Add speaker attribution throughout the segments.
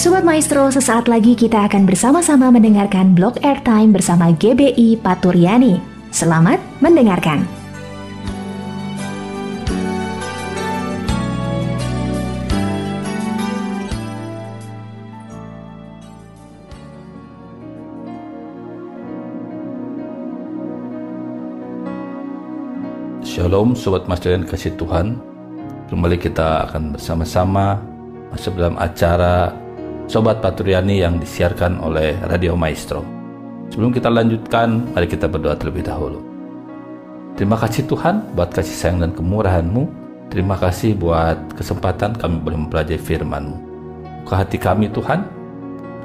Speaker 1: Sobat Maestro, sesaat lagi kita akan bersama-sama mendengarkan blog airtime bersama GBI Paturyani. Selamat mendengarkan.
Speaker 2: Shalom Sobat Maestro yang kasih Tuhan Kembali kita akan bersama-sama Masuk dalam acara Sobat Paturiani yang disiarkan oleh Radio Maestro. Sebelum kita lanjutkan, mari kita berdoa terlebih dahulu. Terima kasih Tuhan buat kasih sayang dan kemurahan-Mu. Terima kasih buat kesempatan kami boleh mempelajari firman-Mu. Buka hati kami Tuhan,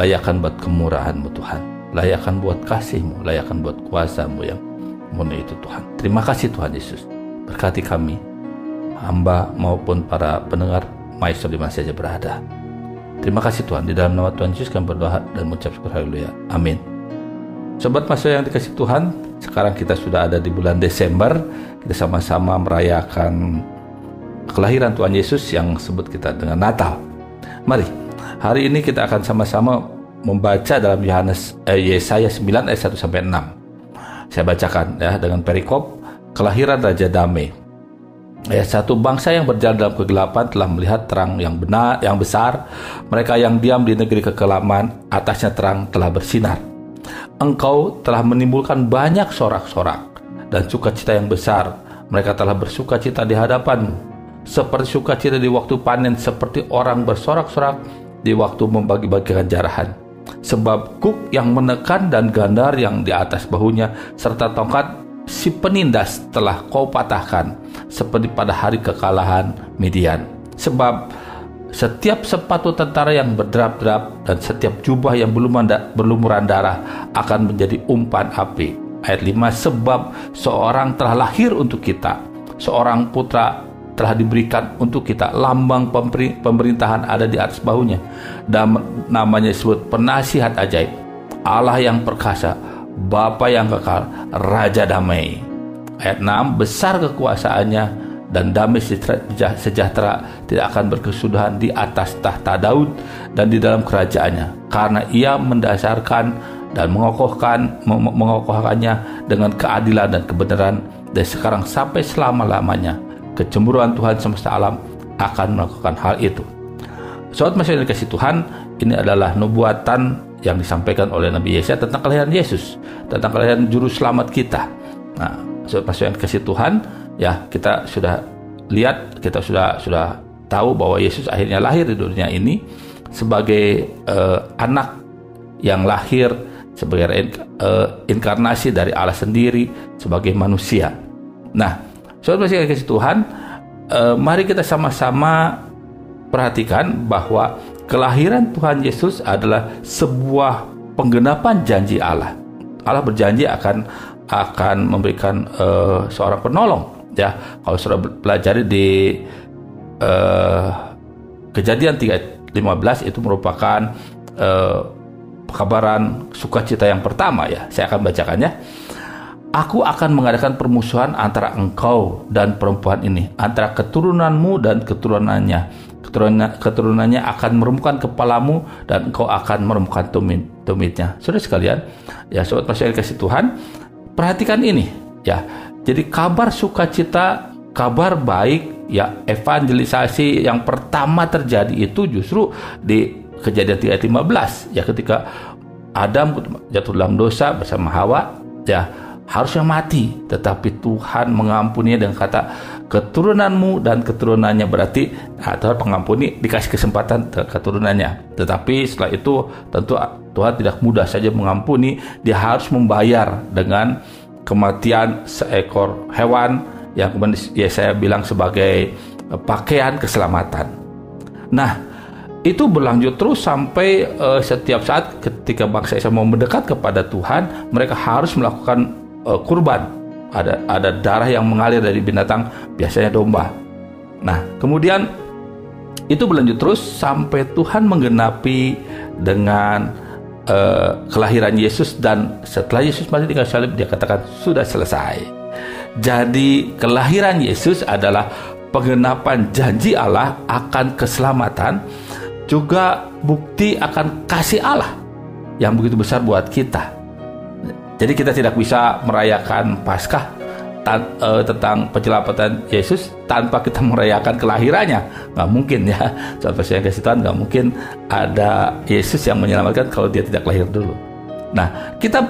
Speaker 2: layakkan buat kemurahan-Mu Tuhan. Layakkan buat kasih-Mu, layakkan buat kuasa-Mu yang murni itu Tuhan. Terima kasih Tuhan Yesus. Berkati kami, hamba maupun para pendengar Maestro di mana saja berada. Terima kasih Tuhan, di dalam nama Tuhan Yesus kami berdoa dan mengucap syukur haleluya. Amin. Sobat Mas yang dikasih Tuhan, sekarang kita sudah ada di bulan Desember, kita sama-sama merayakan kelahiran Tuhan Yesus yang sebut kita dengan Natal. Mari, hari ini kita akan sama-sama membaca dalam Yohanes eh, Yesaya 9 ayat 1 sampai 6. Saya bacakan ya dengan perikop kelahiran Raja Damai. Ya, satu bangsa yang berjalan dalam kegelapan telah melihat terang yang benar, yang besar. Mereka yang diam di negeri kekelaman, atasnya terang telah bersinar. Engkau telah menimbulkan banyak sorak-sorak dan sukacita yang besar. Mereka telah bersukacita di hadapanmu. Seperti sukacita di waktu panen, seperti orang bersorak-sorak di waktu membagi-bagikan jarahan. Sebab kuk yang menekan dan gandar yang di atas bahunya, serta tongkat si penindas telah kau patahkan seperti pada hari kekalahan Midian. Sebab setiap sepatu tentara yang berderap-derap dan setiap jubah yang berlumuran darah akan menjadi umpan api. Ayat 5 sebab seorang telah lahir untuk kita, seorang putra telah diberikan untuk kita, lambang pemerintahan ada di atas bahunya. Dan namanya disebut penasihat ajaib, Allah yang perkasa, Bapa yang kekal, Raja damai Ayat 6, besar kekuasaannya dan damai sejahtera tidak akan berkesudahan di atas tahta Daud dan di dalam kerajaannya. Karena ia mendasarkan dan mengokohkan mengokohkannya dengan keadilan dan kebenaran dari sekarang sampai selama-lamanya. Kecemburuan Tuhan semesta alam akan melakukan hal itu. Sobat masih dikasih Tuhan ini adalah nubuatan yang disampaikan oleh Nabi Yesaya tentang kelahiran Yesus tentang kelahiran juru selamat kita. Nah yang kasih Tuhan ya kita sudah lihat kita sudah sudah tahu bahwa Yesus akhirnya lahir di dunia ini sebagai uh, anak yang lahir sebagai uh, inkarnasi dari Allah sendiri sebagai manusia. Nah, saudara masih kasih Tuhan, uh, mari kita sama-sama perhatikan bahwa kelahiran Tuhan Yesus adalah sebuah penggenapan janji Allah. Allah berjanji akan akan memberikan uh, seorang penolong ya kalau sudah pelajari di uh, kejadian 315 itu merupakan uh, kabaran sukacita yang pertama ya saya akan bacakannya Aku akan mengadakan permusuhan antara engkau dan perempuan ini, antara keturunanmu dan keturunannya. Keturunan, keturunannya akan meremukkan kepalamu dan engkau akan meremukkan tumit, tumitnya. Saudara sekalian, ya sobat pasien kasih Tuhan, Perhatikan ini, ya. Jadi kabar sukacita, kabar baik, ya evangelisasi yang pertama terjadi itu justru di kejadian 315 ya ketika Adam jatuh dalam dosa bersama Hawa ya harusnya mati tetapi Tuhan mengampuni dengan kata keturunanmu dan keturunannya. Berarti atau pengampuni dikasih kesempatan keturunannya. Tetapi setelah itu tentu Tuhan tidak mudah saja mengampuni, dia harus membayar dengan kematian seekor hewan yang kemudian ya saya bilang sebagai eh, pakaian keselamatan. Nah, itu berlanjut terus sampai uh, setiap saat ketika bangsa Israel mau mendekat kepada Tuhan, mereka harus melakukan uh, kurban. Ada ada darah yang mengalir dari binatang, biasanya domba. Nah, kemudian itu berlanjut terus sampai Tuhan menggenapi dengan uh, kelahiran Yesus dan setelah Yesus mati di salib dia katakan sudah selesai. Jadi kelahiran Yesus adalah penggenapan janji Allah akan keselamatan. juga bukti akan kasih Allah yang begitu besar buat kita. Jadi kita tidak bisa merayakan Paskah uh, tentang penyelamatan Yesus tanpa kita merayakan kelahirannya. Nggak mungkin ya. Sampai saya kasih Tuhan nggak mungkin ada Yesus yang menyelamatkan kalau dia tidak lahir dulu. Nah kita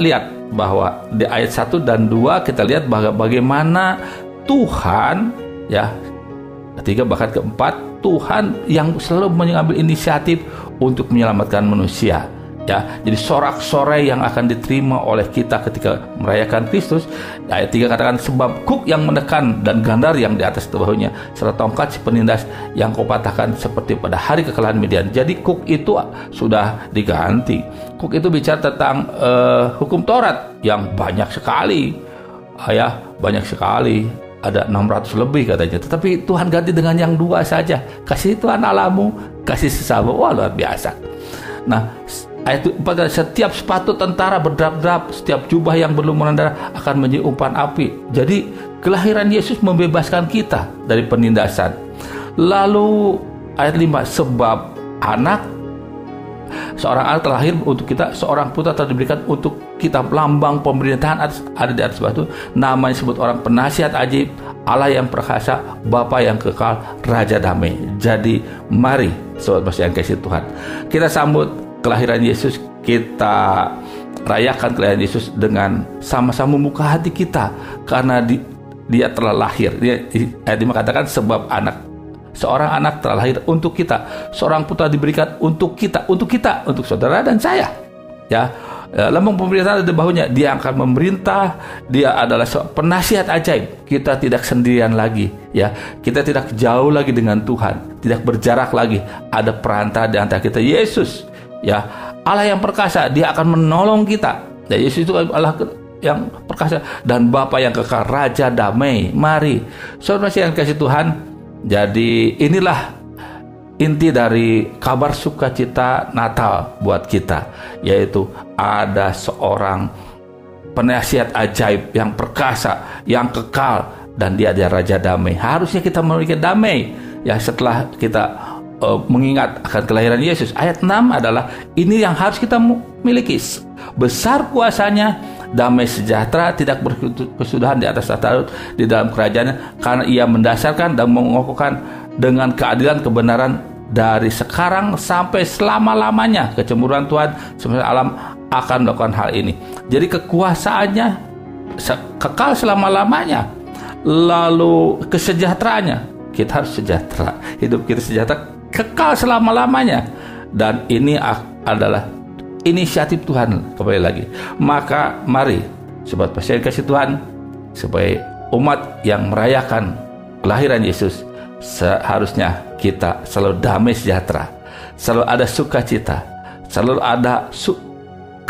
Speaker 2: lihat bahwa di ayat 1 dan 2 kita lihat bahwa bagaimana Tuhan ya ketiga bahkan keempat Tuhan yang selalu mengambil inisiatif untuk menyelamatkan manusia ya jadi sorak-sorai yang akan diterima oleh kita ketika merayakan Kristus ayat 3 katakan sebab kuk yang menekan dan gandar yang di atas tubuhnya serta tongkat si penindas yang kau patahkan seperti pada hari kekalahan Midian jadi kuk itu sudah diganti kuk itu bicara tentang uh, hukum Taurat yang banyak sekali ya banyak sekali ada 600 lebih katanya. Tetapi Tuhan ganti dengan yang dua saja. Kasih Tuhan alamu, kasih sesama. Wah luar biasa. Nah, Ayat 4 setiap sepatu tentara berderap-derap, setiap jubah yang belum menandar akan menjadi umpan api. Jadi kelahiran Yesus membebaskan kita dari penindasan. Lalu ayat 5 sebab anak seorang anak terlahir untuk kita, seorang putra telah diberikan untuk kita lambang pemerintahan ada di atas batu. Namanya disebut orang penasihat ajaib, Allah yang perkasa, Bapa yang kekal, Raja damai. Jadi mari sobat masih yang kasih Tuhan. Kita sambut kelahiran Yesus kita rayakan kelahiran Yesus dengan sama-sama membuka hati kita karena di, dia telah lahir. Dia ayat katakan sebab anak seorang anak telah lahir untuk kita, seorang putra diberikan untuk kita, untuk kita, untuk saudara dan saya. Ya, ya lambang pemerintahan ada bahunya dia akan memerintah. Dia adalah penasihat ajaib. Kita tidak sendirian lagi ya. Kita tidak jauh lagi dengan Tuhan tidak berjarak lagi. Ada perantara di antara kita Yesus ya Allah yang perkasa dia akan menolong kita. Ya Yesus itu Allah yang perkasa. Dan Bapa yang kekal Raja damai. Mari saudara yang kasih Tuhan jadi inilah inti dari kabar sukacita Natal buat kita yaitu ada seorang penasihat ajaib yang perkasa yang kekal dan dia adalah Raja damai. Harusnya kita memiliki damai. Ya setelah kita uh, mengingat akan kelahiran Yesus. Ayat 6 adalah ini yang harus kita miliki. Besar kuasanya, damai sejahtera, tidak berkesudahan di atas tahta di dalam kerajaannya karena ia mendasarkan dan mengokohkan dengan keadilan kebenaran dari sekarang sampai selama-lamanya kecemburuan Tuhan semesta alam akan melakukan hal ini. Jadi kekuasaannya kekal selama-lamanya. Lalu kesejahteraannya kita harus sejahtera. Hidup kita sejahtera kekal selama-lamanya. Dan ini adalah inisiatif Tuhan kembali lagi. Maka mari sobat pasien kasih Tuhan supaya umat yang merayakan kelahiran Yesus seharusnya kita selalu damai sejahtera selalu ada sukacita selalu ada su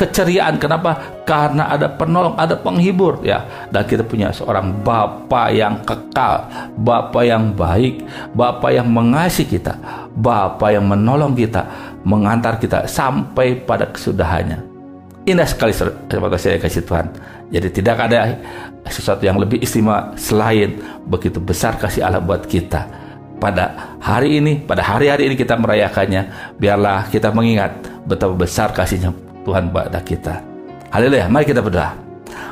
Speaker 2: keceriaan. Kenapa? Karena ada penolong, ada penghibur ya. Dan kita punya seorang Bapa yang kekal, Bapa yang baik, Bapa yang mengasihi kita, Bapa yang menolong kita, mengantar kita sampai pada kesudahannya. Indah sekali terima kasih kasih Tuhan. Jadi tidak ada sesuatu yang lebih istimewa selain begitu besar kasih Allah buat kita. Pada hari ini, pada hari-hari ini kita merayakannya, biarlah kita mengingat betapa besar kasihnya Tuhan pada kita. Haleluya, mari kita berdoa.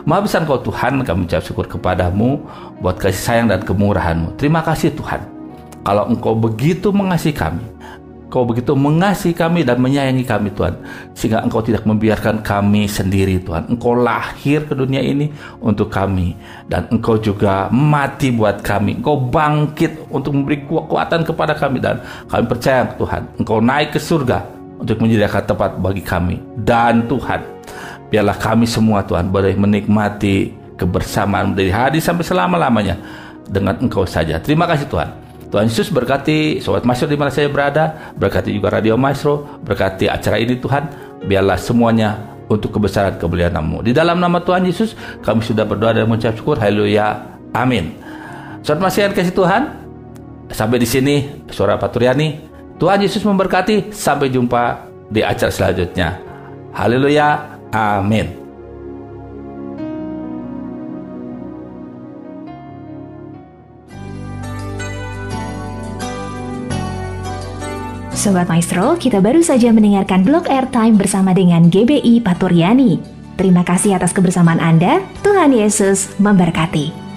Speaker 2: Maha besar kau Tuhan, kami ucap syukur kepadamu buat kasih sayang dan kemurahanmu. Terima kasih Tuhan. Kalau engkau begitu mengasihi kami, Engkau begitu mengasihi kami dan menyayangi kami Tuhan Sehingga Engkau tidak membiarkan kami sendiri Tuhan Engkau lahir ke dunia ini untuk kami Dan Engkau juga mati buat kami Engkau bangkit untuk memberi kekuatan kepada kami Dan kami percaya Tuhan Engkau naik ke surga untuk menyediakan tempat bagi kami dan Tuhan biarlah kami semua Tuhan boleh menikmati kebersamaan dari hari sampai selama-lamanya dengan Engkau saja. Terima kasih Tuhan. Tuhan Yesus berkati Sobat Maestro di mana saya berada, berkati juga Radio Maestro, berkati acara ini Tuhan, biarlah semuanya untuk kebesaran kemuliaan namamu. Di dalam nama Tuhan Yesus, kami sudah berdoa dan mengucap syukur. Haleluya. Amin. Sobat Maestro kasih Tuhan, sampai di sini suara Paturiani Tuhan Yesus memberkati. Sampai jumpa di acara selanjutnya. Haleluya. Amin.
Speaker 1: Sobat Maestro, kita baru saja mendengarkan blog airtime bersama dengan GBI Paturyani. Terima kasih atas kebersamaan Anda. Tuhan Yesus memberkati.